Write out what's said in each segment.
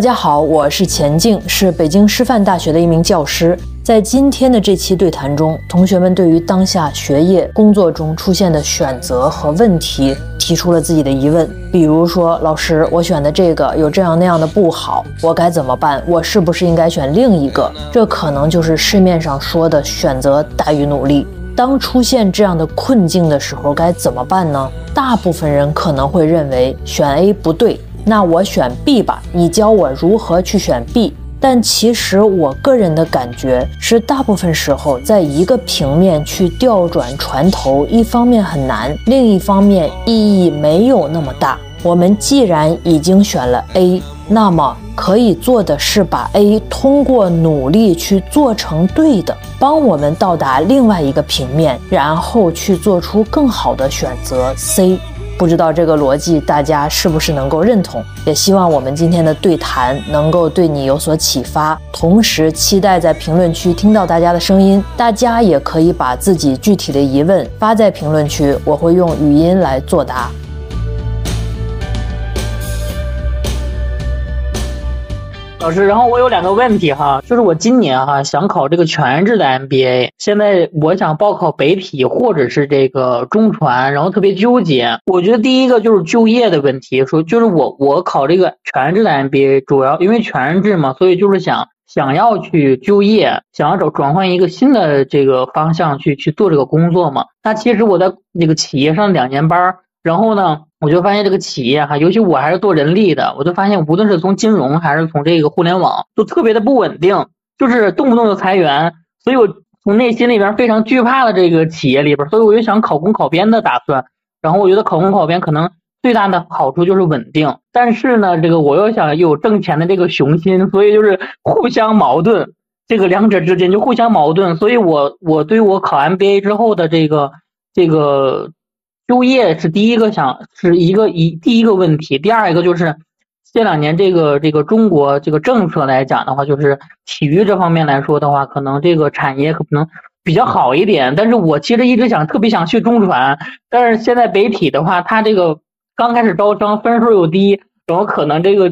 大家好，我是钱静，是北京师范大学的一名教师。在今天的这期对谈中，同学们对于当下学业、工作中出现的选择和问题提出了自己的疑问，比如说，老师，我选的这个有这样那样的不好，我该怎么办？我是不是应该选另一个？这可能就是市面上说的选择大于努力。当出现这样的困境的时候，该怎么办呢？大部分人可能会认为选 A 不对。那我选 B 吧，你教我如何去选 B。但其实我个人的感觉是，大部分时候在一个平面去调转船头，一方面很难，另一方面意义没有那么大。我们既然已经选了 A，那么可以做的是把 A 通过努力去做成对的，帮我们到达另外一个平面，然后去做出更好的选择 C。不知道这个逻辑大家是不是能够认同？也希望我们今天的对谈能够对你有所启发，同时期待在评论区听到大家的声音。大家也可以把自己具体的疑问发在评论区，我会用语音来作答。老师，然后我有两个问题哈，就是我今年哈想考这个全日制的 MBA，现在我想报考北体或者是这个中传，然后特别纠结。我觉得第一个就是就业的问题，说就是我我考这个全日制的 MBA，主要因为全日制嘛，所以就是想想要去就业，想要找转换一个新的这个方向去去做这个工作嘛。那其实我在那个企业上两年班，然后呢。我就发现这个企业哈，尤其我还是做人力的，我就发现无论是从金融还是从这个互联网，都特别的不稳定，就是动不动就裁员，所以我从内心里边非常惧怕的这个企业里边，所以我就想考公考编的打算。然后我觉得考公考编可能最大的好处就是稳定，但是呢，这个我又想有挣钱的这个雄心，所以就是互相矛盾，这个两者之间就互相矛盾。所以我我对我考 MBA 之后的这个这个。就业是第一个想是一个一第一个问题，第二一个就是这两年这个这个中国这个政策来讲的话，就是体育这方面来说的话，可能这个产业可能比较好一点。但是我其实一直想特别想去中传，但是现在北体的话，它这个刚开始招生分数又低，然后可能这个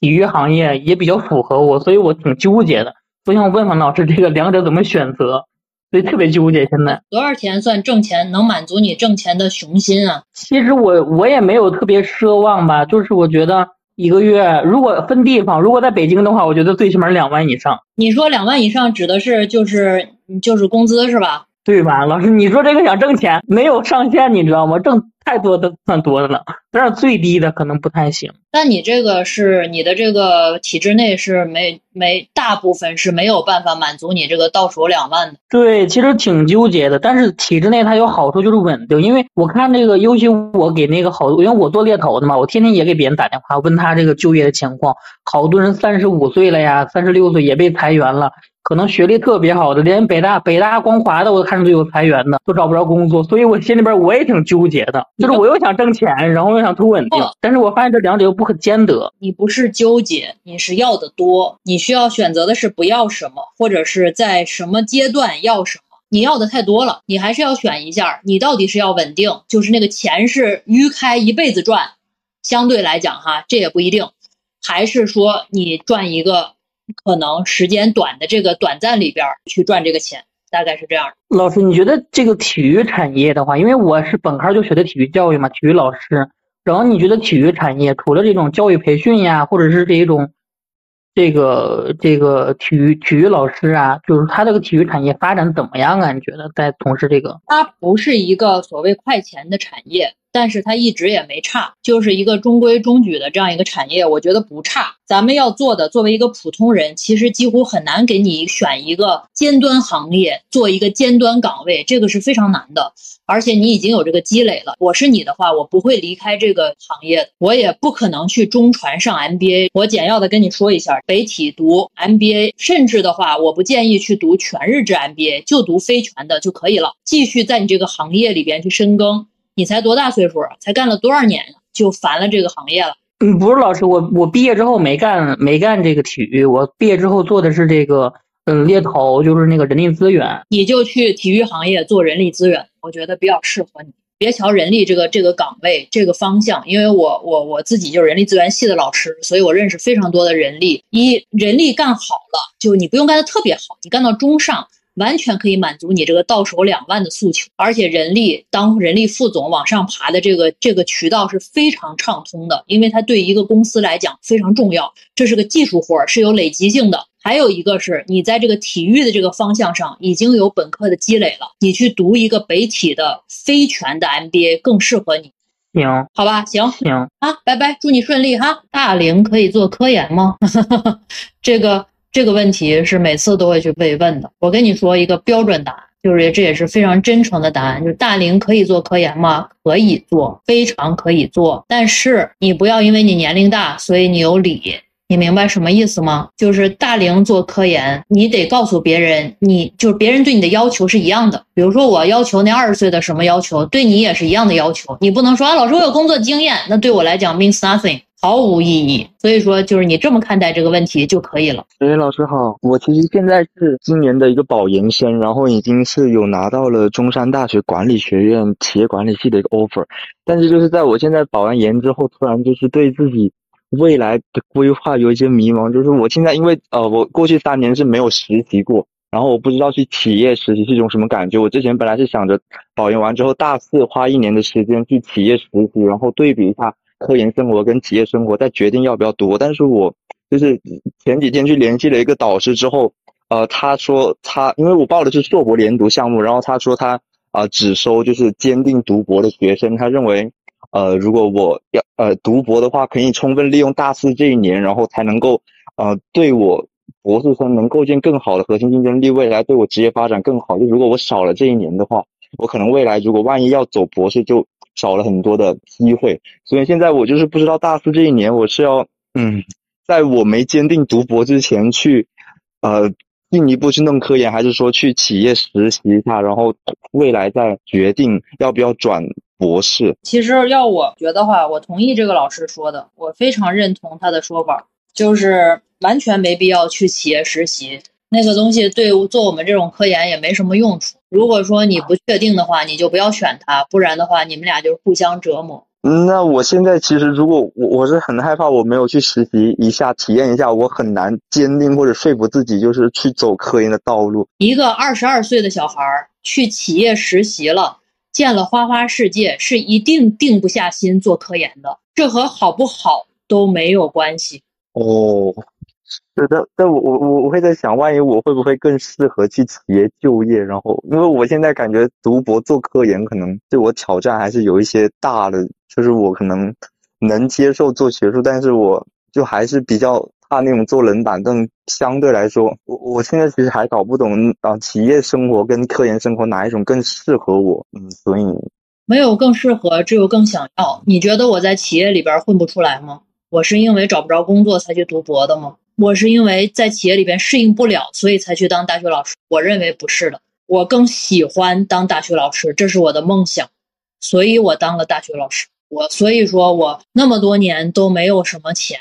体育行业也比较符合我，所以我挺纠结的。我想问问老师，这个两者怎么选择？所以特别纠结，现在多少钱算挣钱，能满足你挣钱的雄心啊？其实我我也没有特别奢望吧，就是我觉得一个月如果分地方，如果在北京的话，我觉得最起码两万以上。你说两万以上指的是就是就是工资是吧？对吧，老师，你说这个想挣钱没有上限，你知道吗？挣。太多的算多的了，但是最低的可能不太行。但你这个是你的这个体制内是没没大部分是没有办法满足你这个到手两万的。对，其实挺纠结的。但是体制内它有好处就是稳定，因为我看这个，尤其我给那个好，因为我做猎头的嘛，我天天也给别人打电话问他这个就业的情况。好多人三十五岁了呀，三十六岁也被裁员了。可能学历特别好的，连北大、北大光华的，我都看着都有裁员的，都找不着工作，所以我心里边我也挺纠结的，就是我又想挣钱，然后又想图稳定，但是我发现这两者又不可兼得。你不是纠结，你是要的多，你需要选择的是不要什么，或者是在什么阶段要什么。你要的太多了，你还是要选一下，你到底是要稳定，就是那个钱是淤开一辈子赚，相对来讲哈，这也不一定，还是说你赚一个。可能时间短的这个短暂里边去赚这个钱，大概是这样的。老师，你觉得这个体育产业的话，因为我是本科就学的体育教育嘛，体育老师。然后你觉得体育产业除了这种教育培训呀，或者是这一种这个这个体育体育老师啊，就是他这个体育产业发展怎么样啊？你觉得在从事这个？它不是一个所谓快钱的产业。但是它一直也没差，就是一个中规中矩的这样一个产业，我觉得不差。咱们要做的，作为一个普通人，其实几乎很难给你选一个尖端行业做一个尖端岗位，这个是非常难的。而且你已经有这个积累了。我是你的话，我不会离开这个行业，我也不可能去中传上 MBA。我简要的跟你说一下，北体读 MBA，甚至的话，我不建议去读全日制 MBA，就读非全的就可以了，继续在你这个行业里边去深耕。你才多大岁数啊？才干了多少年就烦了这个行业了？嗯，不是老师，我我毕业之后没干没干这个体育，我毕业之后做的是这个嗯猎头，就是那个人力资源。你就去体育行业做人力资源，我觉得比较适合你。别瞧人力这个这个岗位这个方向，因为我我我自己就是人力资源系的老师，所以我认识非常多的人力。一人力干好了，就你不用干的特别好，你干到中上。完全可以满足你这个到手两万的诉求，而且人力当人力副总往上爬的这个这个渠道是非常畅通的，因为它对一个公司来讲非常重要，这是个技术活儿，是有累积性的。还有一个是你在这个体育的这个方向上已经有本科的积累了，你去读一个北体的非全的 MBA 更适合你。行，好吧，行行啊，拜拜，祝你顺利哈。大龄可以做科研吗？这个。这个问题是每次都会去被问的。我跟你说一个标准答案，就是这也是非常真诚的答案，就是大龄可以做科研吗？可以做，非常可以做。但是你不要因为你年龄大，所以你有理。你明白什么意思吗？就是大龄做科研，你得告诉别人，你就是别人对你的要求是一样的。比如说我要求那二十岁的什么要求，对你也是一样的要求。你不能说啊，老师我有工作经验，那对我来讲 means nothing。毫无意义，所以说就是你这么看待这个问题就可以了。哎，老师好，我其实现在是今年的一个保研生，然后已经是有拿到了中山大学管理学院企业管理系的一个 offer，但是就是在我现在保完研之后，突然就是对自己未来的规划有一些迷茫。就是我现在因为呃，我过去三年是没有实习过，然后我不知道去企业实习是一种什么感觉。我之前本来是想着保研完之后大四花一年的时间去企业实习，然后对比一下。科研生活跟企业生活，再决定要不要读。但是我就是前几天去联系了一个导师之后，呃，他说他因为我报的是硕博连读项目，然后他说他啊只收就是坚定读博的学生。他认为，呃，如果我要呃读博的话，可以充分利用大四这一年，然后才能够呃对我博士生能构建更好的核心竞争力，未来对我职业发展更好。就如果我少了这一年的话，我可能未来如果万一要走博士就。少了很多的机会，所以现在我就是不知道大四这一年我是要嗯，在我没坚定读博之前去，呃，进一步去弄科研，还是说去企业实习一下，然后未来再决定要不要转博士。其实要我觉得话，我同意这个老师说的，我非常认同他的说法，就是完全没必要去企业实习。那个东西对做我们这种科研也没什么用处。如果说你不确定的话，你就不要选他，不然的话，你们俩就互相折磨。那我现在其实，如果我我是很害怕，我没有去实习一下，体验一下，我很难坚定或者说服自己，就是去走科研的道路。一个二十二岁的小孩去企业实习了，见了花花世界，是一定定不下心做科研的。这和好不好都没有关系。哦。对的，但我我我我会在想，万一我会不会更适合去企业就业？然后，因为我现在感觉读博做科研可能对我挑战还是有一些大的，就是我可能能接受做学术，但是我就还是比较怕那种坐冷板凳。相对来说，我我现在其实还搞不懂啊，企业生活跟科研生活哪一种更适合我？嗯，所以没有更适合，只有更想要。你觉得我在企业里边混不出来吗？我是因为找不着工作才去读博的吗？我是因为在企业里边适应不了，所以才去当大学老师。我认为不是的，我更喜欢当大学老师，这是我的梦想，所以我当了大学老师。我所以说我那么多年都没有什么钱，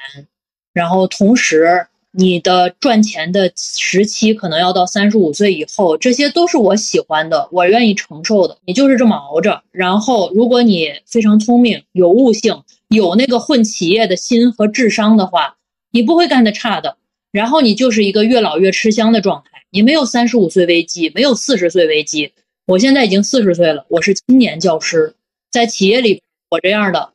然后同时你的赚钱的时期可能要到三十五岁以后，这些都是我喜欢的，我愿意承受的。你就是这么熬着，然后如果你非常聪明、有悟性、有那个混企业的心和智商的话。你不会干的差的，然后你就是一个越老越吃香的状态。你没有三十五岁危机，没有四十岁危机。我现在已经四十岁了，我是青年教师，在企业里，我这样的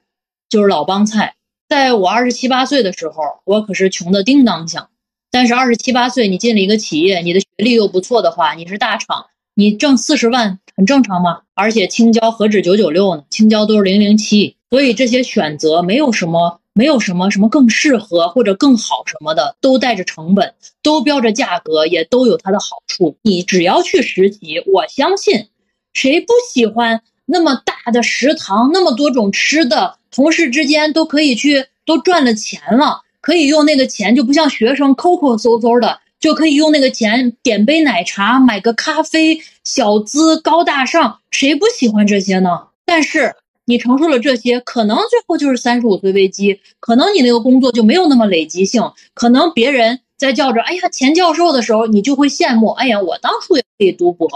就是老帮菜。在我二十七八岁的时候，我可是穷的叮当响。但是二十七八岁，你进了一个企业，你的学历又不错的话，你是大厂，你挣四十万很正常吗？而且青椒何止九九六呢？青椒都是零零七，所以这些选择没有什么。没有什么什么更适合或者更好什么的，都带着成本，都标着价格，也都有它的好处。你只要去实习，我相信，谁不喜欢那么大的食堂，那么多种吃的，同事之间都可以去，都赚了钱了，可以用那个钱，就不像学生抠抠搜搜的，就可以用那个钱点杯奶茶，买个咖啡，小资高大上，谁不喜欢这些呢？但是。你承受了这些，可能最后就是三十五岁危机，可能你那个工作就没有那么累积性，可能别人在叫着“哎呀钱教授”的时候，你就会羡慕“哎呀我当初也可以读博”，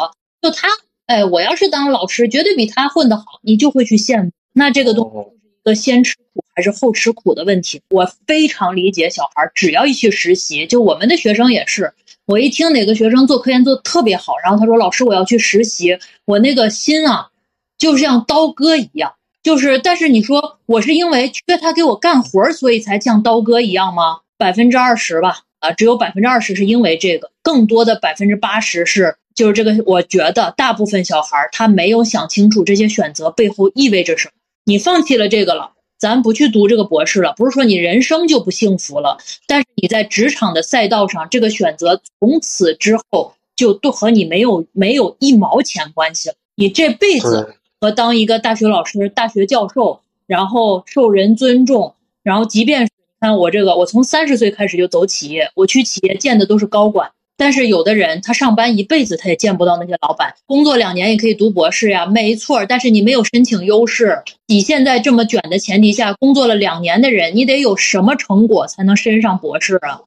就他哎，我要是当老师，绝对比他混得好，你就会去羡慕。那这个东西是一个先吃苦还是后吃苦的问题。我非常理解小孩，只要一去实习，就我们的学生也是。我一听哪个学生做科研做的特别好，然后他说老师我要去实习，我那个心啊，就像刀割一样。就是，但是你说我是因为缺他给我干活，所以才像刀割一样吗？百分之二十吧，啊，只有百分之二十是因为这个，更多的百分之八十是就是这个。我觉得大部分小孩他没有想清楚这些选择背后意味着什么。你放弃了这个了，咱不去读这个博士了，不是说你人生就不幸福了，但是你在职场的赛道上，这个选择从此之后就都和你没有没有一毛钱关系了，你这辈子。和当一个大学老师、大学教授，然后受人尊重，然后即便是看我这个，我从三十岁开始就走企业，我去企业见的都是高管。但是有的人他上班一辈子他也见不到那些老板，工作两年也可以读博士呀，没错。但是你没有申请优势，你现在这么卷的前提下，工作了两年的人，你得有什么成果才能升上博士啊？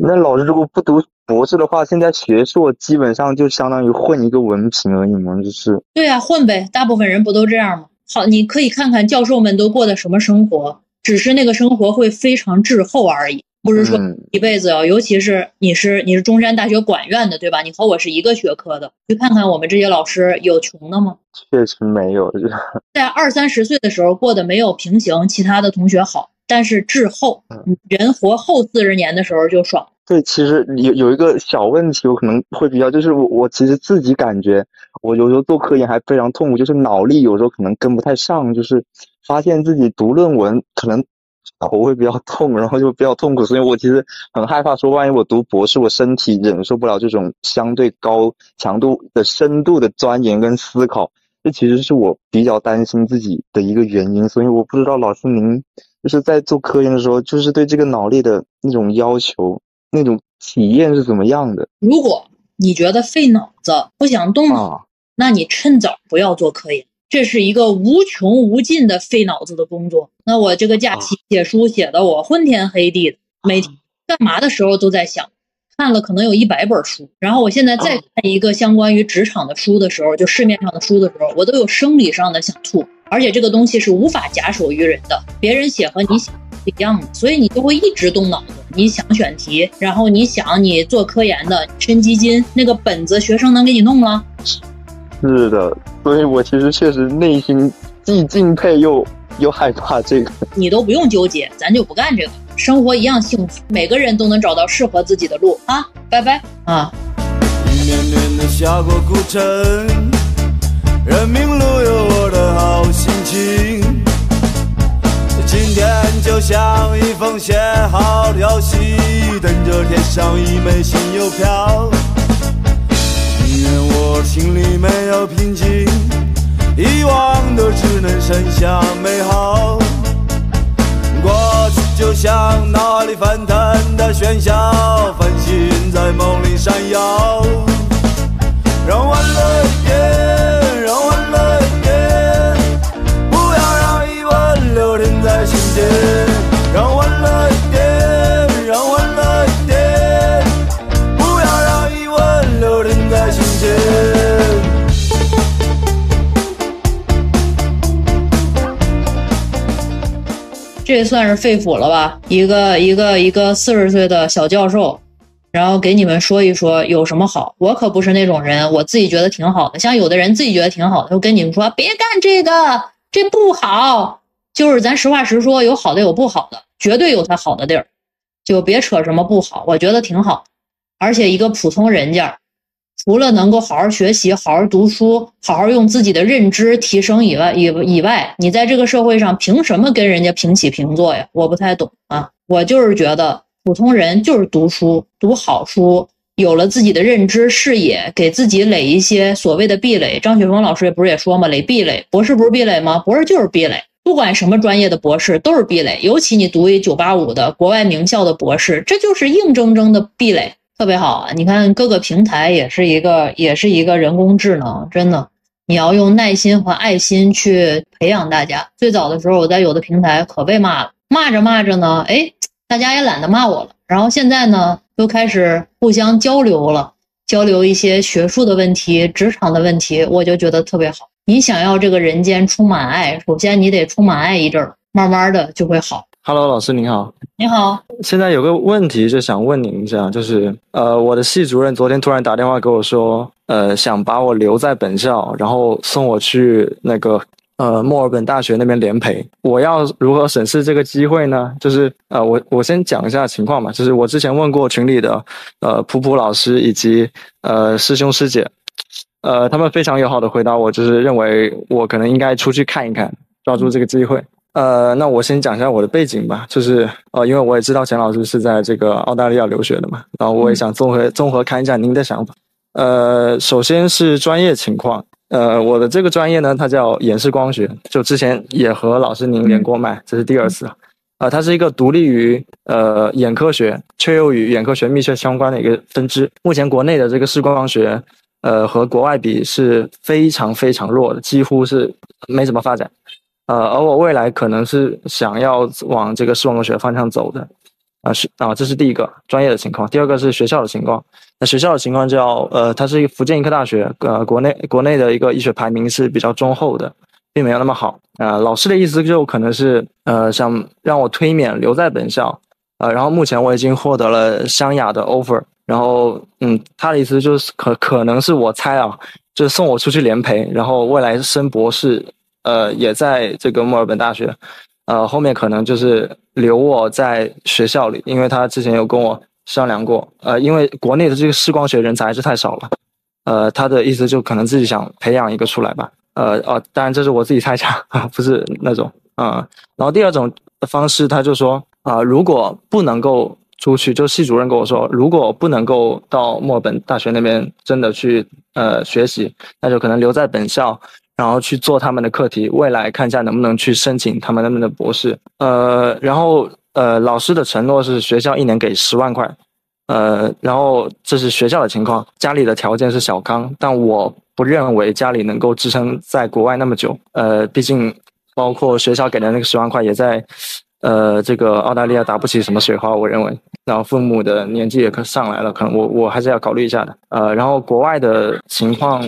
那老师如果不读博士的话，现在学硕基本上就相当于混一个文凭而已嘛，就是。对呀，混呗，大部分人不都这样吗？好，你可以看看教授们都过的什么生活，只是那个生活会非常滞后而已，不是说一辈子哦。尤其是你是你是中山大学管院的，对吧？你和我是一个学科的，去看看我们这些老师有穷的吗？确实没有，在二三十岁的时候过得没有平行其他的同学好。但是滞后，人活后四十年的时候就爽。对，其实有有一个小问题，我可能会比较，就是我我其实自己感觉，我有时候做科研还非常痛苦，就是脑力有时候可能跟不太上，就是发现自己读论文可能头会比较痛，然后就比较痛苦，所以我其实很害怕说，万一我读博士，我身体忍受不了这种相对高强度的深度的钻研跟思考，这其实是我比较担心自己的一个原因。所以我不知道老师您。就是在做科研的时候，就是对这个脑力的那种要求、那种体验是怎么样的？如果你觉得费脑子、不想动脑，那你趁早不要做科研，这是一个无穷无尽的费脑子的工作。那我这个假期写书写的我昏天黑地的，每天干嘛的时候都在想，看了可能有一百本书，然后我现在再看一个相关于职场的书的时候，就市面上的书的时候，我都有生理上的想吐。而且这个东西是无法假手于人的，别人写和你写不一样的，所以你就会一直动脑子。你想选题，然后你想你做科研的申基金，那个本子学生能给你弄了？是的，所以我其实确实内心既敬佩又又害怕这个。你都不用纠结，咱就不干这个，生活一样幸福，每个人都能找到适合自己的路啊！拜拜啊！一年年的下过古城。人民路有我的好心情，今天就像一封写好的消息，等着贴上一枚新邮票。宁愿我心里没有平静，遗忘的只能剩下美好。过去就像脑海里翻腾的喧嚣，繁星在梦里闪耀，让欢乐变。让欢乐一点，让欢乐一点，不要让疑问留停在心间。这算是肺腑了吧？一个一个一个四十岁的小教授，然后给你们说一说有什么好。我可不是那种人，我自己觉得挺好的。像有的人自己觉得挺好的，就跟你们说别干这个，这不好。就是咱实话实说，有好的有不好的，绝对有它好的地儿，就别扯什么不好。我觉得挺好，而且一个普通人家，除了能够好好学习、好好读书、好好用自己的认知提升以外，以以外，你在这个社会上凭什么跟人家平起平坐呀？我不太懂啊。我就是觉得普通人就是读书，读好书，有了自己的认知视野，给自己垒一些所谓的壁垒。张雪峰老师也不是也说嘛，垒壁垒，博士不是壁垒吗？博士就是壁垒。不管什么专业的博士都是壁垒，尤其你读一九八五的国外名校的博士，这就是硬铮铮的壁垒，特别好啊！你看各个平台也是一个，也是一个人工智能，真的，你要用耐心和爱心去培养大家。最早的时候，我在有的平台可被骂了，骂着骂着呢，哎，大家也懒得骂我了，然后现在呢，都开始互相交流了。交流一些学术的问题、职场的问题，我就觉得特别好。你想要这个人间充满爱，首先你得充满爱一阵儿，慢慢的就会好。Hello，老师您好。你好，现在有个问题就想问您一下，就是呃，我的系主任昨天突然打电话给我说，呃，想把我留在本校，然后送我去那个呃墨尔本大学那边联培。我要如何审视这个机会呢？就是呃，我我先讲一下情况嘛，就是我之前问过群里的呃普普老师以及呃师兄师姐，呃，他们非常友好的回答我，就是认为我可能应该出去看一看，抓住这个机会。呃，那我先讲一下我的背景吧，就是呃，因为我也知道钱老师是在这个澳大利亚留学的嘛，然后我也想综合综合看一下您的想法。呃，首先是专业情况，呃，我的这个专业呢，它叫演示光学，就之前也和老师您连过麦，这是第二次了。啊、它是一个独立于呃眼科学，却又与眼科学密切相关的一个分支。目前国内的这个视光学，呃，和国外比是非常非常弱的，几乎是没怎么发展。呃，而我未来可能是想要往这个视光学方向走的，啊、是啊，这是第一个专业的情况。第二个是学校的情况，那学校的情况叫呃，它是一个福建医科大学，呃，国内国内的一个医学排名是比较中后的，并没有那么好。呃，老师的意思就可能是呃，想让我推免留在本校，呃，然后目前我已经获得了湘雅的 offer，然后嗯，他的意思就是可可能是我猜啊，就是送我出去联培，然后未来升博士。呃，也在这个墨尔本大学，呃，后面可能就是留我在学校里，因为他之前有跟我商量过，呃，因为国内的这个视光学人才还是太少了，呃，他的意思就可能自己想培养一个出来吧，呃，哦、当然这是我自己猜想啊，不是那种啊、然后第二种方式，他就说啊、如果不能够出去，就系主任跟我说，如果不能够到墨尔本大学那边真的去呃学习，那就可能留在本校。然后去做他们的课题，未来看一下能不能去申请他们那边的博士。呃，然后呃，老师的承诺是学校一年给十万块，呃，然后这是学校的情况，家里的条件是小康，但我不认为家里能够支撑在国外那么久。呃，毕竟包括学校给的那个十万块也在。呃，这个澳大利亚打不起什么水花，我认为。然后父母的年纪也可上来了，可能我我还是要考虑一下的。呃，然后国外的情况，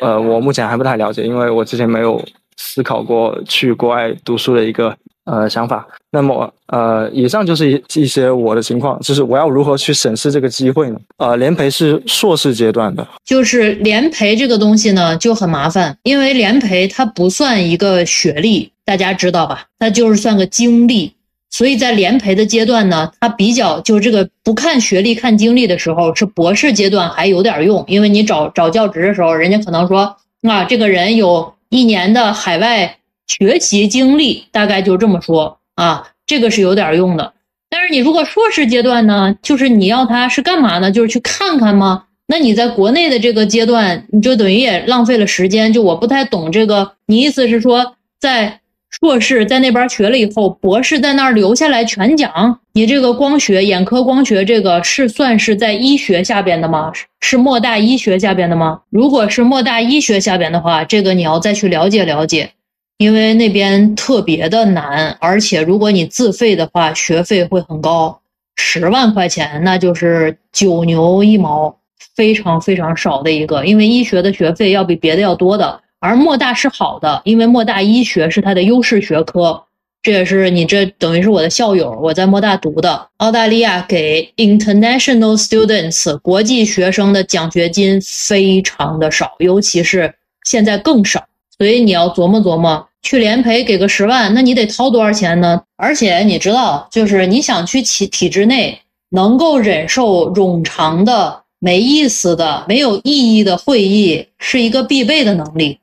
呃，我目前还不太了解，因为我之前没有思考过去国外读书的一个呃想法。那么呃，以上就是一一些我的情况，就是我要如何去审视这个机会呢？呃，联培是硕士阶段的，就是联培这个东西呢就很麻烦，因为联培它不算一个学历，大家知道吧？它就是算个经历。所以在联培的阶段呢，它比较就是这个不看学历看经历的时候，是博士阶段还有点用，因为你找找教职的时候，人家可能说啊，这个人有一年的海外学习经历，大概就这么说啊，这个是有点用的。但是你如果硕士阶段呢，就是你要他是干嘛呢？就是去看看吗？那你在国内的这个阶段，你就等于也浪费了时间。就我不太懂这个，你意思是说在。硕士在那边学了以后，博士在那儿留下来全讲。你这个光学、眼科光学这个是算是在医学下边的吗？是莫大医学下边的吗？如果是莫大医学下边的话，这个你要再去了解了解，因为那边特别的难，而且如果你自费的话，学费会很高，十万块钱那就是九牛一毛，非常非常少的一个。因为医学的学费要比别的要多的。而莫大是好的，因为莫大医学是它的优势学科，这也是你这等于是我的校友，我在莫大读的。澳大利亚给 international students 国际学生的奖学金非常的少，尤其是现在更少，所以你要琢磨琢磨，去联培给个十万，那你得掏多少钱呢？而且你知道，就是你想去体体制内，能够忍受冗长的、没意思的、没有意义的会议，是一个必备的能力。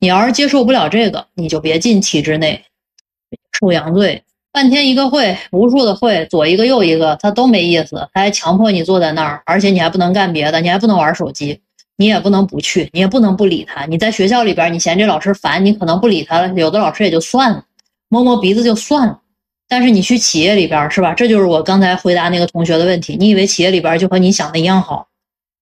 你要是接受不了这个，你就别进体制内，受洋罪。半天一个会，无数的会，左一个右一个，他都没意思，他还强迫你坐在那儿，而且你还不能干别的，你还不能玩手机，你也不能不去，你也不能不理他。你在学校里边，你嫌这老师烦，你可能不理他了，有的老师也就算了，摸摸鼻子就算了。但是你去企业里边，是吧？这就是我刚才回答那个同学的问题。你以为企业里边就和你想的一样好？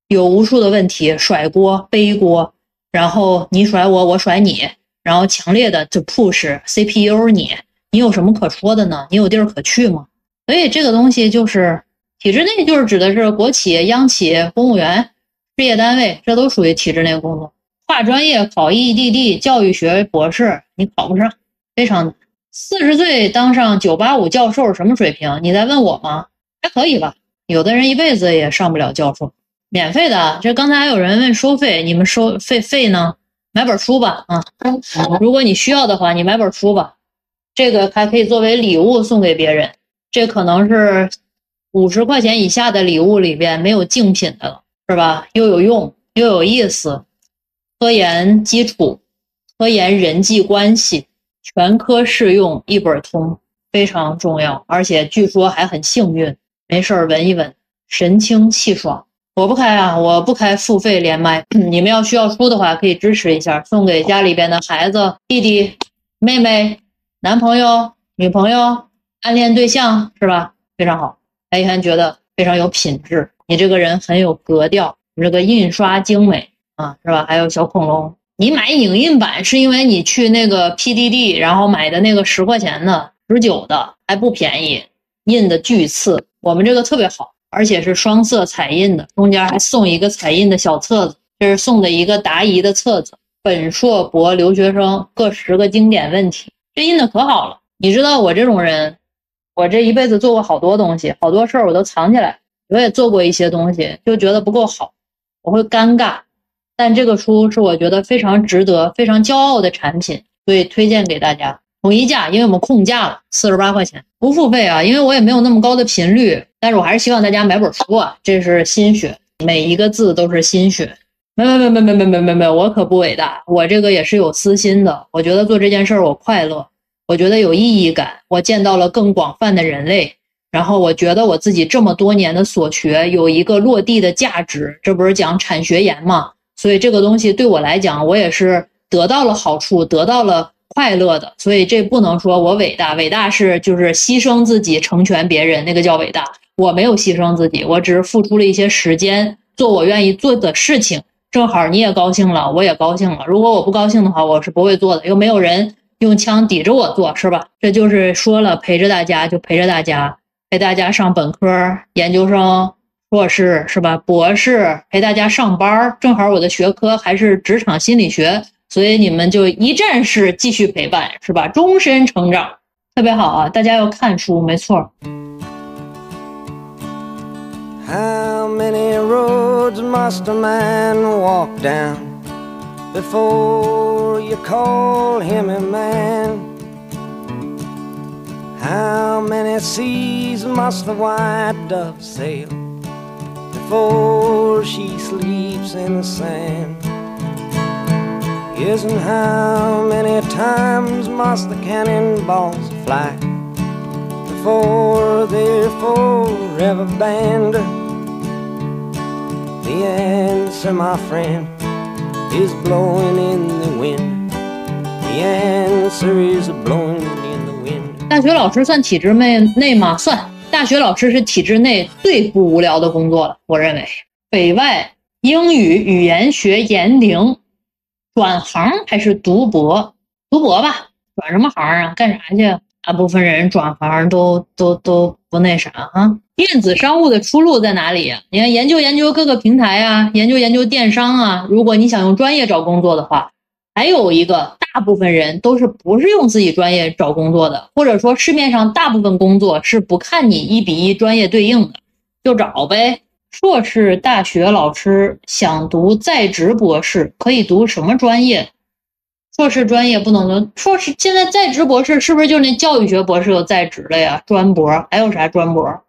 有无数的问题，甩锅、背锅。然后你甩我，我甩你，然后强烈的就 push CPU 你，你有什么可说的呢？你有地儿可去吗？所以这个东西就是体制内，就是指的是国企、央企、公务员，事业单位，这都属于体制内工作。跨专业考 EDD 教育学博士，你考不上，非常。四十岁当上九八五教授什么水平？你在问我吗？还可以吧。有的人一辈子也上不了教授，免费的。这刚才还有人问收费，你们收费费呢？买本书吧，啊，如果你需要的话，你买本书吧。这个还可以作为礼物送给别人。这可能是五十块钱以下的礼物里边没有竞品的了，是吧？又有用又有意思。科研基础、科研人际关系，全科适用，一本通，非常重要。而且据说还很幸运，没事儿闻一闻，神清气爽。我不开啊，我不开付费连麦。你们要需要书的话，可以支持一下，送给家里边的孩子、弟弟、妹妹、男朋友、女朋友、暗恋对象，是吧？非常好。白，一涵觉得非常有品质，你这个人很有格调，你这个印刷精美。啊，是吧？还有小恐龙，你买影印版是因为你去那个 PDD，然后买的那个十块钱的、十九的还不便宜，印的巨次。我们这个特别好，而且是双色彩印的，中间还送一个彩印的小册子，这是送的一个答疑的册子，本硕博留学生各十个经典问题，这印的可好了。你知道我这种人，我这一辈子做过好多东西，好多事儿我都藏起来，我也做过一些东西，就觉得不够好，我会尴尬。但这个书是我觉得非常值得、非常骄傲的产品，所以推荐给大家。统一价，因为我们控价了，四十八块钱，不付费啊，因为我也没有那么高的频率。但是我还是希望大家买本书啊，这是心血，每一个字都是心血。没没没没没没没没没，我可不伟大，我这个也是有私心的。我觉得做这件事儿我快乐，我觉得有意义感，我见到了更广泛的人类，然后我觉得我自己这么多年的所学有一个落地的价值。这不是讲产学研嘛？所以这个东西对我来讲，我也是得到了好处，得到了快乐的。所以这不能说我伟大，伟大是就是牺牲自己成全别人，那个叫伟大。我没有牺牲自己，我只是付出了一些时间做我愿意做的事情。正好你也高兴了，我也高兴了。如果我不高兴的话，我是不会做的。又没有人用枪抵着我做，是吧？这就是说了，陪着大家就陪着大家，陪大家上本科、研究生。硕士是吧？博士陪大家上班，正好我的学科还是职场心理学，所以你们就一站式继续陪伴，是吧？终身成长，特别好啊！大家要看书，没错。before she sleeps in the sand. Isn't how many times must the cannonballs fly before they're forever banned? The answer, my friend, is blowing in the wind. The answer is blowing in the wind. 大学老师算体制内内吗？算。大学老师是体制内最不无聊的工作了，我认为。北外英语语言学研零，转行还是读博？读博吧，转什么行啊？干啥去？大部分人转行都都都不那啥哈。电子商务的出路在哪里？你看，研究研究各个平台啊，研究研究电商啊。如果你想用专业找工作的话。还有一个，大部分人都是不是用自己专业找工作的，或者说市面上大部分工作是不看你一比一专业对应的，就找呗。硕士大学老师想读在职博士，可以读什么专业？硕士专业不能读。硕士现在在职博士是不是就那教育学博士有在职的呀？专博还有啥专博？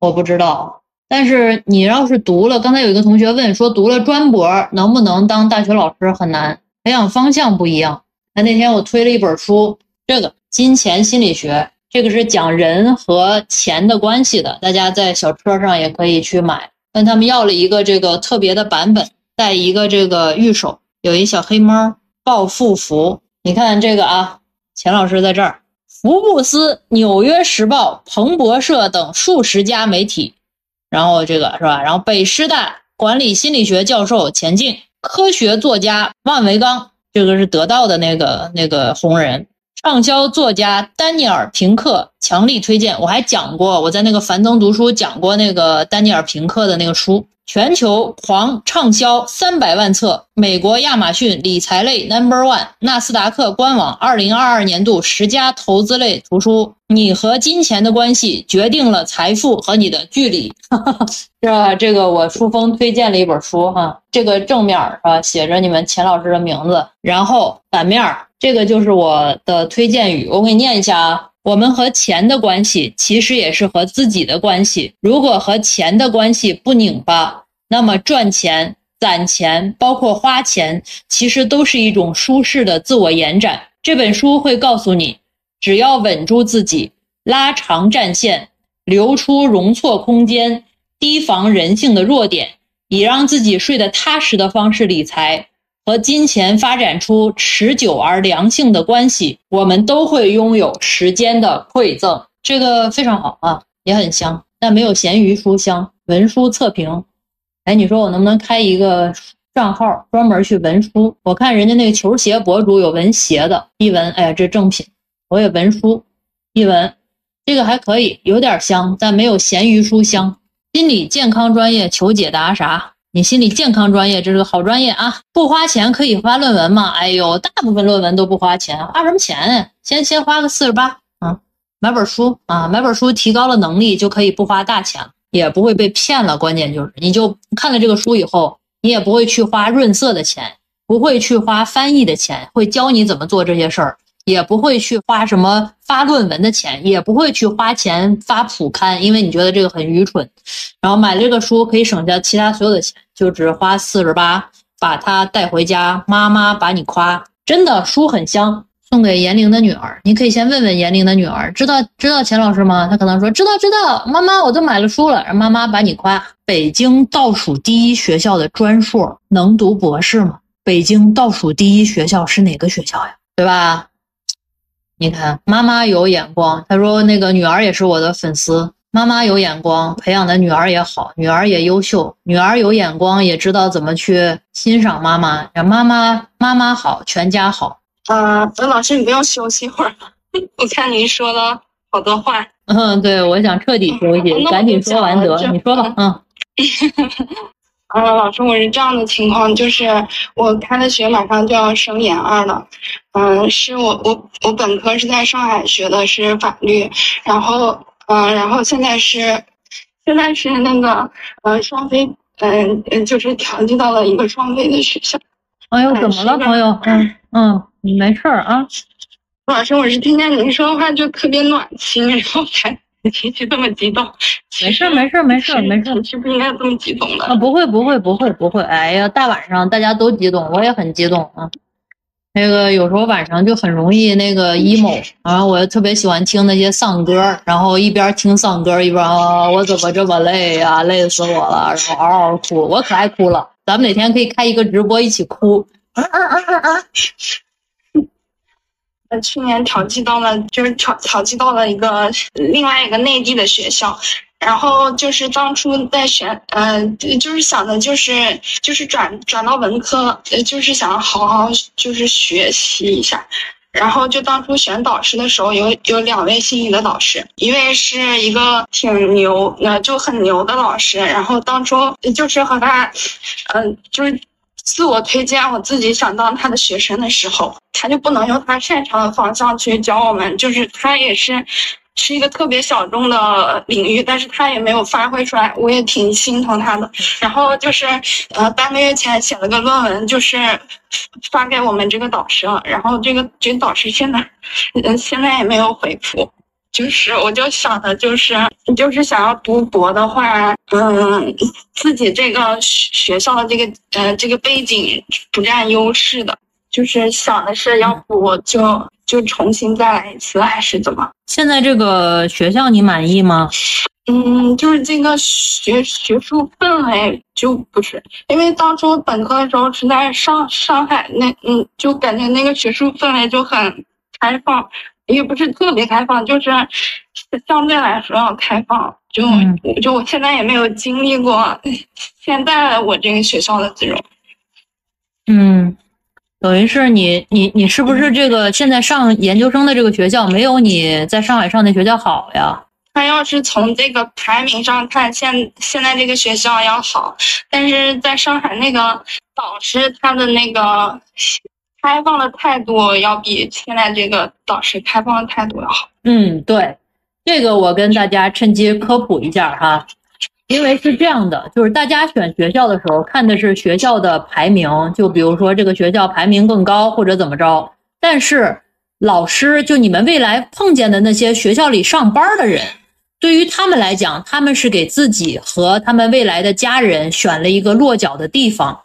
我不知道。但是你要是读了，刚才有一个同学问说，读了专博能不能当大学老师？很难。培养方向不一样。那那天我推了一本书，这个《金钱心理学》，这个是讲人和钱的关系的。大家在小车上也可以去买。问他们要了一个这个特别的版本，带一个这个玉手，有一小黑猫，暴富福。你看这个啊，钱老师在这儿。福布斯、纽约时报、彭博社等数十家媒体，然后这个是吧？然后北师大管理心理学教授钱静。科学作家万维刚，这个是得到的那个那个红人。畅销作家丹尼尔平克强力推荐。我还讲过，我在那个樊登读书讲过那个丹尼尔平克的那个书。全球狂畅销三百万册，美国亚马逊理财类 Number One，纳斯达克官网二零二二年度十佳投资类图书。你和金钱的关系决定了财富和你的距离。是吧？这个我书封推荐了一本书哈，这个正面儿啊写着你们钱老师的名字，然后反面儿这个就是我的推荐语，我给你念一下啊。我们和钱的关系其实也是和自己的关系。如果和钱的关系不拧巴，那么赚钱、攒钱，包括花钱，其实都是一种舒适的自我延展。这本书会告诉你，只要稳住自己，拉长战线，留出容错空间，提防人性的弱点，以让自己睡得踏实的方式理财。和金钱发展出持久而良性的关系，我们都会拥有时间的馈赠。这个非常好啊，也很香，但没有闲鱼书香。文书测评，哎，你说我能不能开一个账号专门去文书？我看人家那个球鞋博主有文鞋的，一闻，哎呀，这正品。我也文书，一闻，这个还可以，有点香，但没有闲鱼书香。心理健康专业求解答啥？你心理健康专业，这是个好专业啊！不花钱可以发论文吗？哎呦，大部分论文都不花钱，花什么钱？先先花个四十八啊，买本书啊，买本书提高了能力就可以不花大钱了，也不会被骗了。关键就是你就看了这个书以后，你也不会去花润色的钱，不会去花翻译的钱，会教你怎么做这些事儿。也不会去花什么发论文的钱，也不会去花钱发普刊，因为你觉得这个很愚蠢。然后买这个书可以省下其他所有的钱，就只花四十八，把它带回家，妈妈把你夸。真的书很香，送给严玲的女儿。你可以先问问严玲的女儿，知道知道钱老师吗？她可能说知道知道，妈妈我都买了书了，让妈妈把你夸。北京倒数第一学校的专硕能读博士吗？北京倒数第一学校是哪个学校呀？对吧？你看，妈妈有眼光。他说：“那个女儿也是我的粉丝，妈妈有眼光，培养的女儿也好，女儿也优秀，女儿有眼光，也知道怎么去欣赏妈妈，让妈妈妈妈好，全家好。”啊，那老师你不用休息一会儿吗？我看您说了好多话。嗯，对，我想彻底休息，赶紧说完得。你说吧，嗯。啊，老师，我是这样的情况，就是我开的学马上就要升研二了，嗯，是我我我本科是在上海学的是法律，然后嗯，然后现在是现在是那个呃双非，嗯嗯，就是调剂到了一个双非的学校。哎呦，怎么了，朋友？嗯嗯，你没事儿啊？老师，我是听见您说话就特别暖心，然后才。情绪这么激动，没事没事没事没事，情绪不应该这么激动的啊！不会不会不会不会，哎呀，大晚上大家都激动，我也很激动啊。那个有时候晚上就很容易那个 emo，然后我特别喜欢听那些丧歌，然后一边听丧歌一边啊，我怎么这么累呀，累死我了，然后嗷嗷哭，我可爱哭了。咱们哪天可以开一个直播一起哭？啊啊啊啊啊！呃，去年调剂到了，就是调调剂到了一个另外一个内地的学校，然后就是当初在选，嗯，就是想的就是就是转转到文科，就是想好好就是学习一下，然后就当初选导师的时候有有两位心仪的导师，一位是一个挺牛，呃，就很牛的老师，然后当初就是和他，嗯，就是。自我推荐，我自己想当他的学生的时候，他就不能用他擅长的方向去教我们。就是他也是，是一个特别小众的领域，但是他也没有发挥出来，我也挺心疼他的。然后就是，呃，半个月前写了个论文，就是发给我们这个导师了。然后这个这个导师现在，嗯，现在也没有回复。就是，我就想的，就是，就是想要读博的话，嗯，自己这个学校的这个，呃，这个背景不占优势的，就是想的是，要不我就就重新再来一次，还是怎么？现在这个学校你满意吗？嗯，就是这个学学术氛围就不是，因为当初本科的时候是在上上海，那嗯，就感觉那个学术氛围就很开放。也不是特别开放，就是相对来说要开放。就就我现在也没有经历过 现在我这个学校的这种。嗯，等于是你你你是不是这个现在上研究生的这个学校没有你在上海上的学校好呀？他要是从这个排名上看，现现在这个学校要好，但是在上海那个导师他的那个开放的态度要比现在这个导师开放的态度要好。嗯，对，这个我跟大家趁机科普一下哈，因为是这样的，就是大家选学校的时候看的是学校的排名，就比如说这个学校排名更高或者怎么着，但是老师就你们未来碰见的那些学校里上班的人，对于他们来讲，他们是给自己和他们未来的家人选了一个落脚的地方，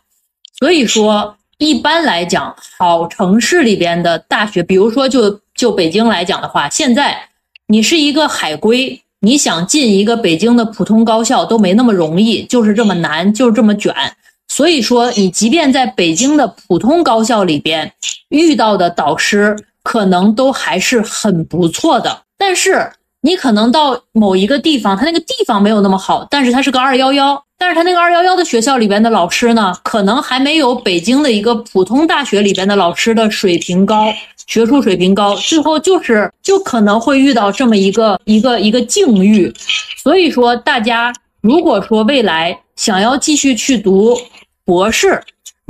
所以说。一般来讲，好城市里边的大学，比如说就就北京来讲的话，现在你是一个海归，你想进一个北京的普通高校都没那么容易，就是这么难，就是这么卷。所以说，你即便在北京的普通高校里边遇到的导师，可能都还是很不错的。但是你可能到某一个地方，他那个地方没有那么好，但是他是个二幺幺。但是他那个二幺幺的学校里边的老师呢，可能还没有北京的一个普通大学里边的老师的水平高，学术水平高。最后就是就可能会遇到这么一个一个一个境遇。所以说，大家如果说未来想要继续去读博士，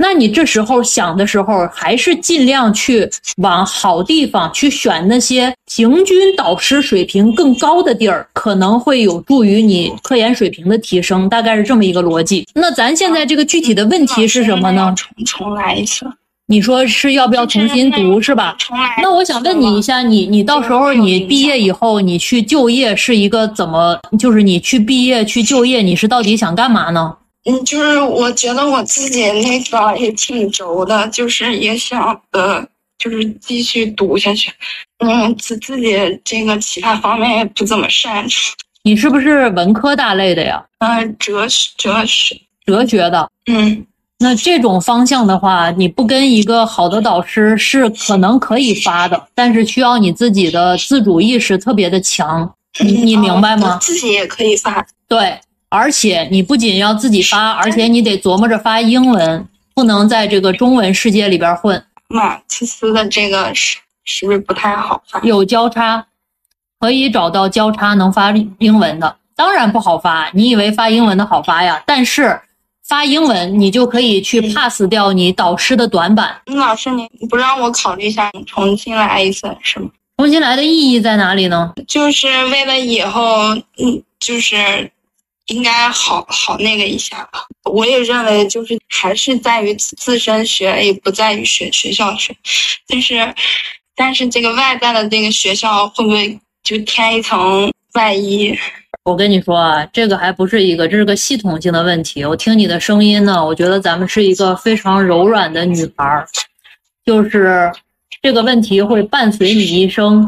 那你这时候想的时候，还是尽量去往好地方去选那些平均导师水平更高的地儿，可能会有助于你科研水平的提升，大概是这么一个逻辑。那咱现在这个具体的问题是什么呢？重重来一次。你说是要不要重新读是吧？那我想问你一下，你你到时候你毕业以后，你去就业是一个怎么？就是你去毕业去就业，你是到底想干嘛呢？嗯，就是我觉得我自己那个也挺轴的，就是也想呃，就是继续读下去。嗯，自自己这个其他方面也不怎么擅长。你是不是文科大类的呀？嗯，哲学，哲学，哲学的。嗯，那这种方向的话，你不跟一个好的导师是可能可以发的，但是需要你自己的自主意识特别的强。你你明白吗？自己也可以发。对。而且你不仅要自己发，而且你得琢磨着发英文，不能在这个中文世界里边混。马克思的这个是是不是不太好发？有交叉，可以找到交叉能发英文的，当然不好发。你以为发英文的好发呀？但是发英文你就可以去 pass 掉你导师的短板。老师，你不让我考虑一下，重新来一次是吗？重新来的意义在哪里呢？就是为了以后，嗯，就是。应该好好那个一下吧，我也认为就是还是在于自身学，也不在于学学校学，但是，但是这个外在的这个学校会不会就添一层外衣？我跟你说啊，这个还不是一个，这是个系统性的问题。我听你的声音呢，我觉得咱们是一个非常柔软的女孩儿，就是这个问题会伴随你一生，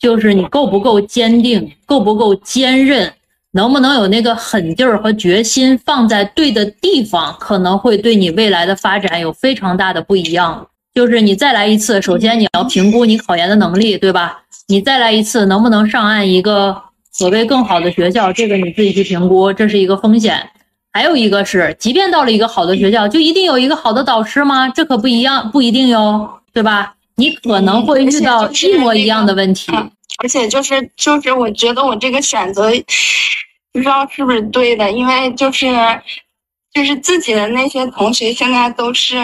就是你够不够坚定，够不够坚韧。能不能有那个狠劲儿和决心放在对的地方，可能会对你未来的发展有非常大的不一样。就是你再来一次，首先你要评估你考研的能力，对吧？你再来一次，能不能上岸一个所谓更好的学校，这个你自己去评估，这是一个风险。还有一个是，即便到了一个好的学校，就一定有一个好的导师吗？这可不一样，不一定哟，对吧？你可能会遇到一模一样的问题。而且就是就是，我觉得我这个选择。不知道是不是对的，因为就是，就是自己的那些同学现在都是，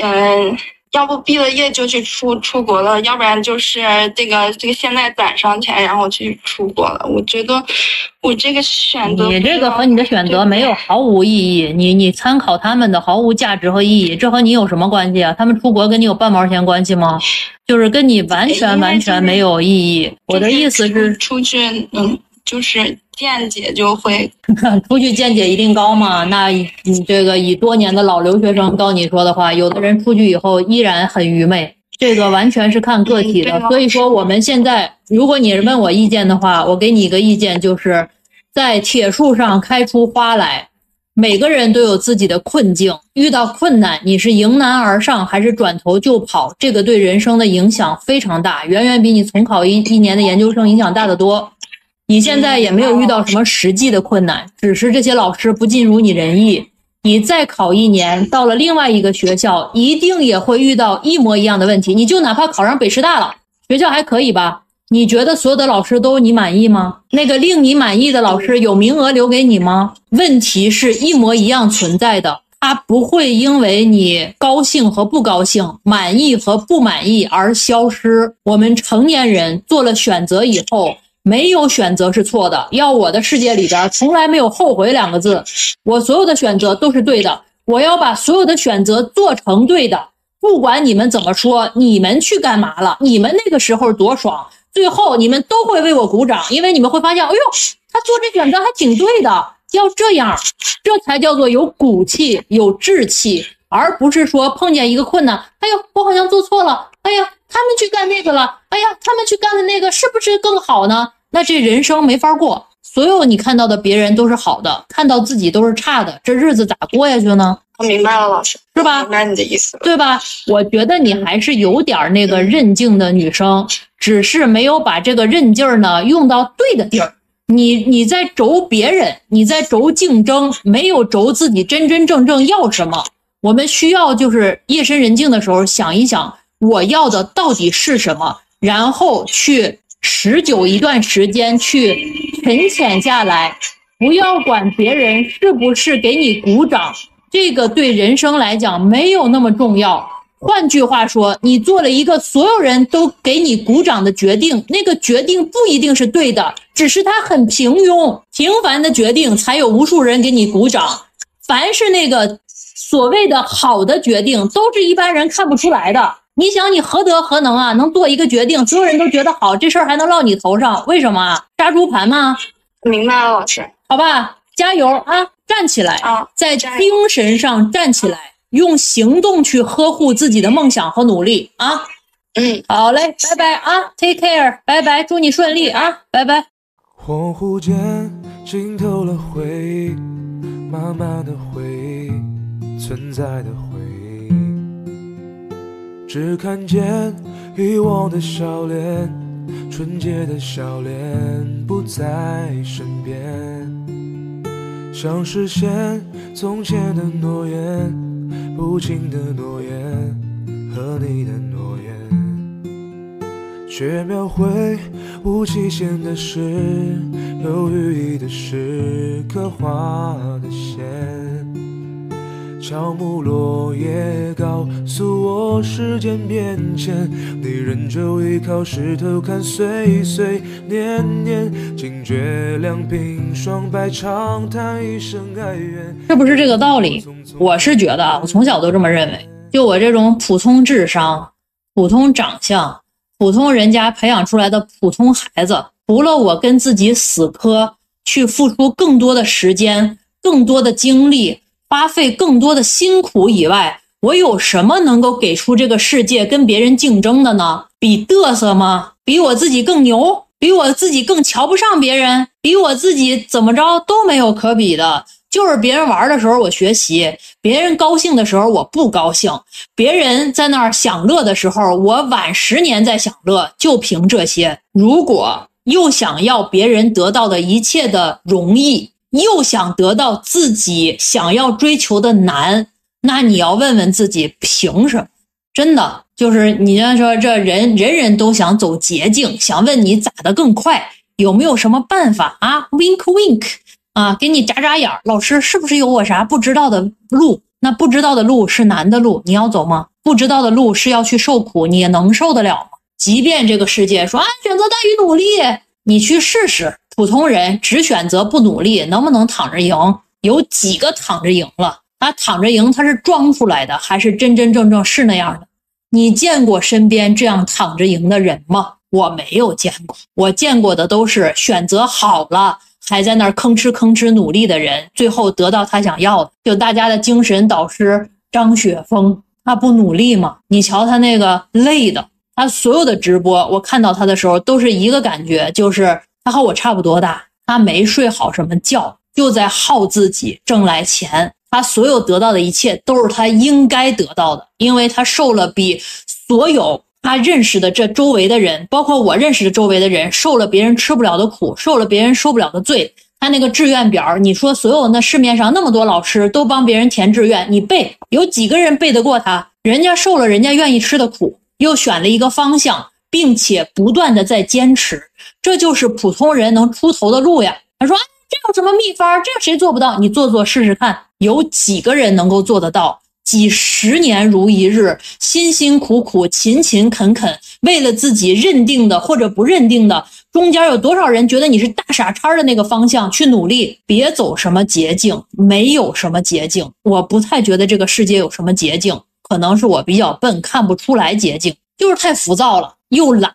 嗯，要不毕了业就去出出国了，要不然就是这个这个现在攒上钱然后去出国了。我觉得我这个选择，你这个和你的选择没有毫无意义，你你参考他们的毫无价值和意义，这和你有什么关系啊？他们出国跟你有半毛钱关系吗？就是跟你完全完全没有意义。我的意思是出去，嗯。就是见解就会 出去见解一定高嘛？那你这个以多年的老留学生告你说的话，有的人出去以后依然很愚昧，这个完全是看个体的。所以说我们现在，如果你问我意见的话，我给你一个意见，就是在铁树上开出花来。每个人都有自己的困境，遇到困难，你是迎难而上还是转头就跑？这个对人生的影响非常大，远远比你重考一一年的研究生影响大得多。你现在也没有遇到什么实际的困难，只是这些老师不尽如你人意。你再考一年，到了另外一个学校，一定也会遇到一模一样的问题。你就哪怕考上北师大了，学校还可以吧？你觉得所有的老师都你满意吗？那个令你满意的老师有名额留给你吗？问题是一模一样存在的，他不会因为你高兴和不高兴、满意和不满意而消失。我们成年人做了选择以后，没有选择是错的。要我的世界里边从来没有后悔两个字，我所有的选择都是对的。我要把所有的选择做成对的，不管你们怎么说，你们去干嘛了？你们那个时候多爽，最后你们都会为我鼓掌，因为你们会发现，哎呦，他做这选择还挺对的，要这样，这才叫做有骨气、有志气，而不是说碰见一个困难，哎呦，我好像做错了，哎呀，他们去干那个了，哎呀，他们去干的那个是不是更好呢？那这人生没法过。所有你看到的别人都是好的，看到自己都是差的，这日子咋过下去呢？我明白了，老师，是吧？明白你的意思了。对吧？我觉得你还是有点那个韧劲的女生，只是没有把这个韧劲儿呢用到对的地儿。你你在轴别人，你在轴竞争，没有轴自己真真正正要什么。我们需要就是夜深人静的时候想一想，我要的到底是什么，然后去持久一段时间去沉潜下来，不要管别人是不是给你鼓掌。这个对人生来讲没有那么重要。换句话说，你做了一个所有人都给你鼓掌的决定，那个决定不一定是对的，只是它很平庸、平凡的决定才有无数人给你鼓掌。凡是那个所谓的好的决定，都是一般人看不出来的。你想，你何德何能啊？能做一个决定，所有人都觉得好，这事儿还能落你头上？为什么啊？杀猪盘吗？明白了，老师。好吧，加油啊！站起来啊在精神上站起来，用行动去呵护自己的梦想和努力啊！嗯，好嘞，拜拜啊，take care，拜拜，祝你顺利啊，拜拜。恍惚间浸透了回忆，慢慢的回忆，存在的回忆，只看见遗忘的笑脸，纯洁的笑脸不在身边，想实现从前的诺言，不轻的诺言和你的诺言。却描绘无期限的事，有寓意的事，刻画的线。乔木落叶告诉我时间变迁，你仍旧依靠石头看岁岁年年，惊觉两鬓霜白长叹一声哀怨。这不是这个道理，我是觉得啊，我从小都这么认为。就我这种普通智商、普通长相、普通人家培养出来的普通孩子，除了我跟自己死磕，去付出更多的时间、更多的精力，花费更多的辛苦以外，我有什么能够给出这个世界跟别人竞争的呢？比嘚瑟吗？比我自己更牛？比我自己更瞧不上别人？比我自己怎么着都没有可比的。就是别人玩的时候我学习，别人高兴的时候我不高兴，别人在那儿享乐的时候我晚十年在享乐，就凭这些。如果又想要别人得到的一切的容易，又想得到自己想要追求的难，那你要问问自己凭什么？真的就是你要说这人人人都想走捷径，想问你咋的更快，有没有什么办法啊？Wink wink 啊，给你眨眨眼儿。老师是不是有我啥不知道的路？那不知道的路是难的路，你要走吗？不知道的路是要去受苦，你能受得了吗？即便这个世界说啊，选择大于努力，你去试试。普通人只选择不努力，能不能躺着赢？有几个躺着赢了？他躺着赢，他是装出来的，还是真真正正是那样的？你见过身边这样躺着赢的人吗？我没有见过，我见过的都是选择好了，还在那儿吭哧吭哧努力的人，最后得到他想要的。就大家的精神导师张雪峰，他不努力吗？你瞧他那个累的，他所有的直播，我看到他的时候都是一个感觉，就是他和我差不多大，他没睡好什么觉，就在耗自己挣来钱。他所有得到的一切都是他应该得到的，因为他受了比所有他认识的这周围的人，包括我认识的周围的人，受了别人吃不了的苦，受了别人受不了的罪。他那个志愿表，你说所有那市面上那么多老师都帮别人填志愿，你背有几个人背得过他？人家受了人家愿意吃的苦，又选了一个方向，并且不断的在坚持，这就是普通人能出头的路呀。他说：“这有什么秘方？这谁做不到？你做做试试看，有几个人能够做得到？几十年如一日，辛辛苦苦、勤勤恳恳，为了自己认定的或者不认定的，中间有多少人觉得你是大傻叉的那个方向去努力？别走什么捷径，没有什么捷径。我不太觉得这个世界有什么捷径，可能是我比较笨，看不出来捷径，就是太浮躁了。”又懒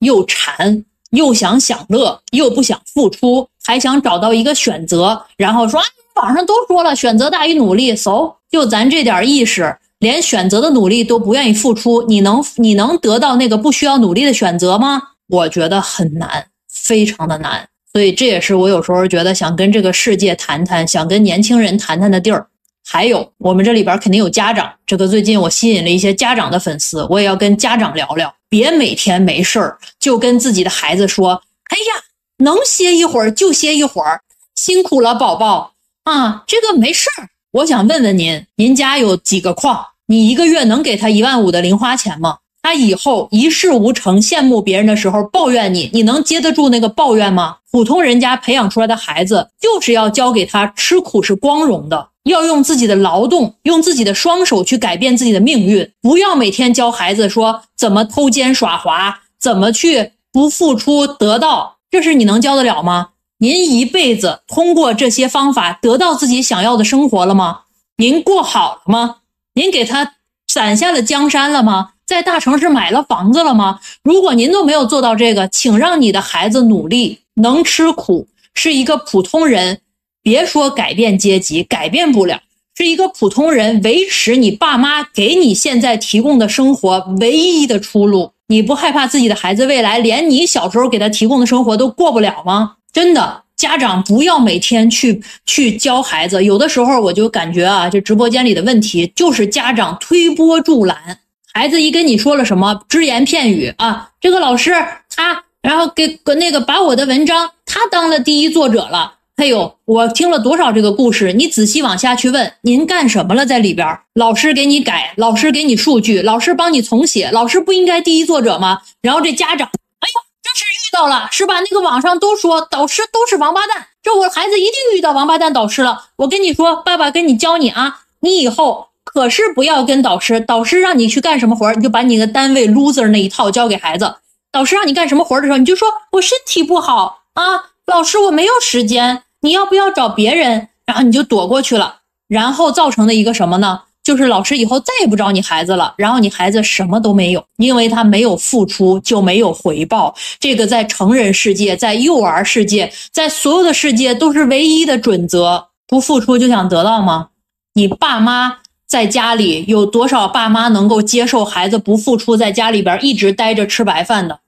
又馋，又想享乐，又不想付出，还想找到一个选择，然后说啊，网上都说了，选择大于努力。so 就咱这点意识，连选择的努力都不愿意付出，你能你能得到那个不需要努力的选择吗？我觉得很难，非常的难。所以这也是我有时候觉得想跟这个世界谈谈，想跟年轻人谈谈的地儿。还有，我们这里边肯定有家长，这个最近我吸引了一些家长的粉丝，我也要跟家长聊聊。别每天没事儿就跟自己的孩子说：“哎呀，能歇一会儿就歇一会儿，辛苦了，宝宝啊，这个没事儿。”我想问问您，您家有几个矿？你一个月能给他一万五的零花钱吗？他以后一事无成、羡慕别人的时候抱怨你，你能接得住那个抱怨吗？普通人家培养出来的孩子，就是要教给他吃苦是光荣的，要用自己的劳动，用自己的双手去改变自己的命运。不要每天教孩子说怎么偷奸耍滑，怎么去不付出得到，这是你能教得了吗？您一辈子通过这些方法得到自己想要的生活了吗？您过好了吗？您给他攒下了江山了吗？在大城市买了房子了吗？如果您都没有做到这个，请让你的孩子努力，能吃苦，是一个普通人。别说改变阶级，改变不了，是一个普通人维持你爸妈给你现在提供的生活唯一的出路。你不害怕自己的孩子未来连你小时候给他提供的生活都过不了吗？真的，家长不要每天去去教孩子。有的时候我就感觉啊，这直播间里的问题就是家长推波助澜。孩子一跟你说了什么只言片语啊，这个老师他，然后给给那个把我的文章他当了第一作者了。哎呦，我听了多少这个故事？你仔细往下去问，您干什么了在里边？老师给你改，老师给你数据，老师帮你重写，老师不应该第一作者吗？然后这家长，哎呀，这是遇到了是吧？那个网上都说导师都是王八蛋，这我孩子一定遇到王八蛋导师了。我跟你说，爸爸跟你教你啊，你以后。可是不要跟导师，导师让你去干什么活你就把你的单位 loser 那一套教给孩子。导师让你干什么活的时候，你就说我身体不好啊，老师我没有时间，你要不要找别人？然后你就躲过去了，然后造成的一个什么呢？就是老师以后再也不找你孩子了，然后你孩子什么都没有，因为他没有付出就没有回报。这个在成人世界，在幼儿世界，在所有的世界都是唯一的准则。不付出就想得到吗？你爸妈？在家里有多少爸妈能够接受孩子不付出，在家里边一直待着吃白饭的？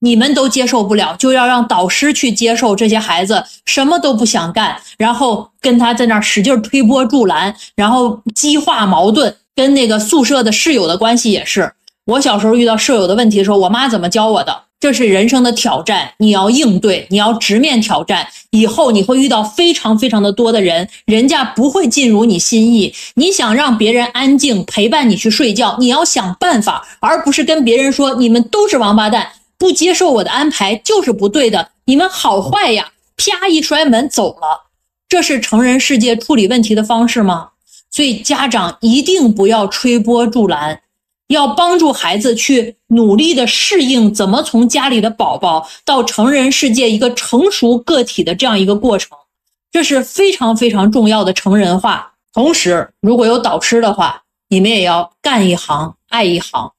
你们都接受不了，就要让导师去接受这些孩子什么都不想干，然后跟他在那儿使劲推波助澜，然后激化矛盾。跟那个宿舍的室友的关系也是，我小时候遇到舍友的问题的时候，我妈怎么教我的？这是人生的挑战，你要应对，你要直面挑战。以后你会遇到非常非常的多的人，人家不会进入你心意。你想让别人安静陪伴你去睡觉，你要想办法，而不是跟别人说你们都是王八蛋，不接受我的安排就是不对的，你们好坏呀！啪一摔门走了，这是成人世界处理问题的方式吗？所以家长一定不要吹波助澜。要帮助孩子去努力的适应，怎么从家里的宝宝到成人世界一个成熟个体的这样一个过程，这是非常非常重要的成人化。同时，如果有导师的话，你们也要干一行爱一行。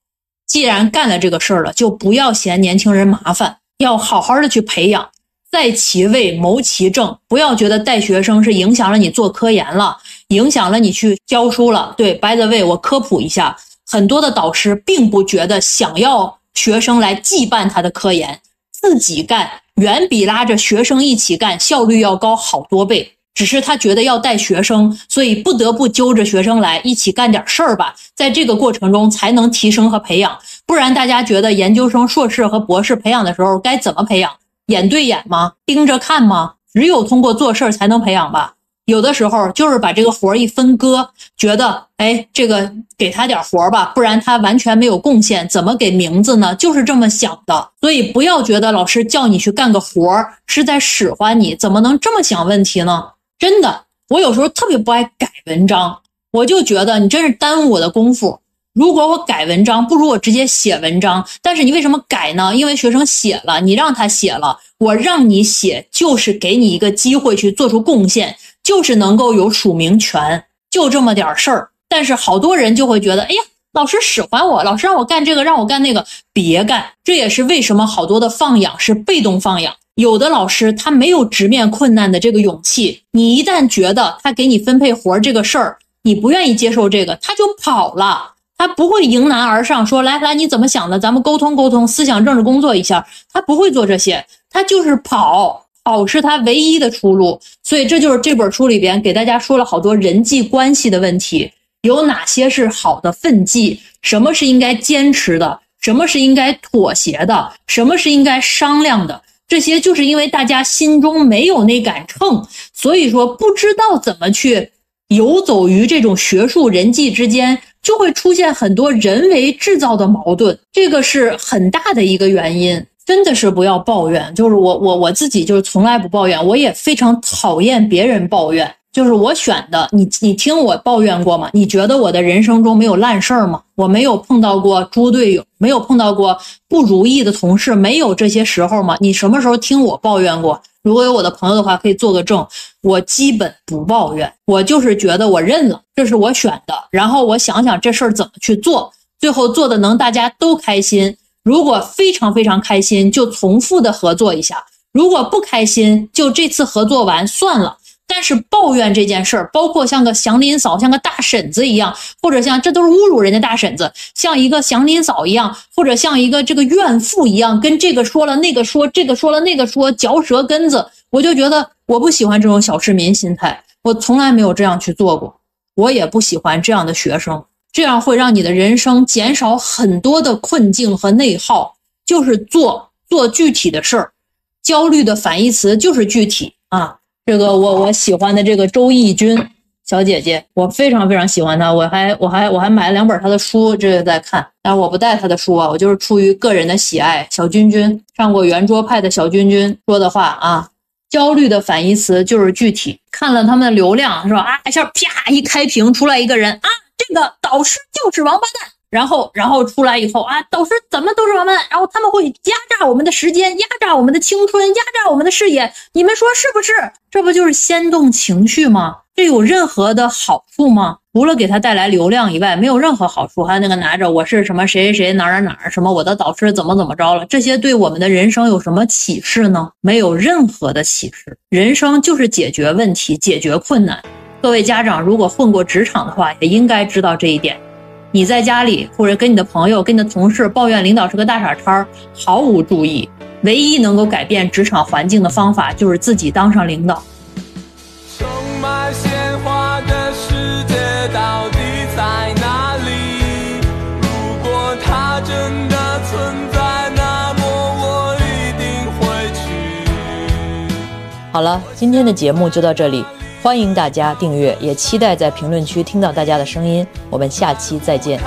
既然干了这个事儿了，就不要嫌年轻人麻烦，要好好的去培养，在其位谋其政。不要觉得带学生是影响了你做科研了，影响了你去教书了。对，by the way，我科普一下。很多的导师并不觉得想要学生来既办他的科研，自己干远比拉着学生一起干效率要高好多倍。只是他觉得要带学生，所以不得不揪着学生来一起干点事儿吧。在这个过程中才能提升和培养，不然大家觉得研究生、硕士和博士培养的时候该怎么培养？眼对眼吗？盯着看吗？只有通过做事儿才能培养吧。有的时候就是把这个活儿一分割，觉得哎，这个给他点活儿吧，不然他完全没有贡献，怎么给名字呢？就是这么想的。所以不要觉得老师叫你去干个活儿是在使唤你，怎么能这么想问题呢？真的，我有时候特别不爱改文章，我就觉得你真是耽误我的功夫。如果我改文章，不如我直接写文章。但是你为什么改呢？因为学生写了，你让他写了，我让你写，就是给你一个机会去做出贡献。就是能够有署名权，就这么点事儿。但是好多人就会觉得，哎呀，老师使唤我，老师让我干这个，让我干那个，别干。这也是为什么好多的放养是被动放养。有的老师他没有直面困难的这个勇气。你一旦觉得他给你分配活儿这个事儿，你不愿意接受这个，他就跑了。他不会迎难而上，说来来，你怎么想的？咱们沟通沟通，思想政治工作一下。他不会做这些，他就是跑。跑是他唯一的出路，所以这就是这本书里边给大家说了好多人际关系的问题，有哪些是好的奋际，什么是应该坚持的，什么是应该妥协的，什么是应该商量的，这些就是因为大家心中没有那杆秤，所以说不知道怎么去游走于这种学术人际之间，就会出现很多人为制造的矛盾，这个是很大的一个原因。真的是不要抱怨，就是我我我自己就是从来不抱怨，我也非常讨厌别人抱怨。就是我选的，你你听我抱怨过吗？你觉得我的人生中没有烂事儿吗？我没有碰到过猪队友，没有碰到过不如意的同事，没有这些时候吗？你什么时候听我抱怨过？如果有我的朋友的话，可以做个证。我基本不抱怨，我就是觉得我认了，这是我选的，然后我想想这事儿怎么去做，最后做的能大家都开心。如果非常非常开心，就重复的合作一下；如果不开心，就这次合作完算了。但是抱怨这件事儿，包括像个祥林嫂、像个大婶子一样，或者像这都是侮辱人家大婶子，像一个祥林嫂一样，或者像一个这个怨妇一样，跟这个说了那个说，这个说了那个说，嚼舌根子，我就觉得我不喜欢这种小市民心态，我从来没有这样去做过，我也不喜欢这样的学生。这样会让你的人生减少很多的困境和内耗，就是做做具体的事儿。焦虑的反义词就是具体啊。这个我我喜欢的这个周轶君小姐姐，我非常非常喜欢她，我还我还我还买了两本她的书，这个在看。但是我不带她的书啊，我就是出于个人的喜爱。小君君上过圆桌派的小君君说的话啊，焦虑的反义词就是具体。看了他们的流量是吧？啊一下啪一开屏出来一个人啊。这个导师就是王八蛋，然后，然后出来以后啊，导师怎么都是王八蛋，然后他们会压榨我们的时间，压榨我们的青春，压榨我们的视野，你们说是不是？这不就是煽动情绪吗？这有任何的好处吗？除了给他带来流量以外，没有任何好处。还有那个拿着我是什么谁谁谁哪哪哪什么我的导师怎么怎么着了，这些对我们的人生有什么启示呢？没有任何的启示。人生就是解决问题，解决困难。各位家长，如果混过职场的话，也应该知道这一点。你在家里或者跟你的朋友、跟你的同事抱怨领导是个大傻叉，毫无注意。唯一能够改变职场环境的方法，就是自己当上领导。充满鲜花的世界到底在哪里？如果它真的存在，那么我一定会去。好了，今天的节目就到这里。欢迎大家订阅，也期待在评论区听到大家的声音。我们下期再见。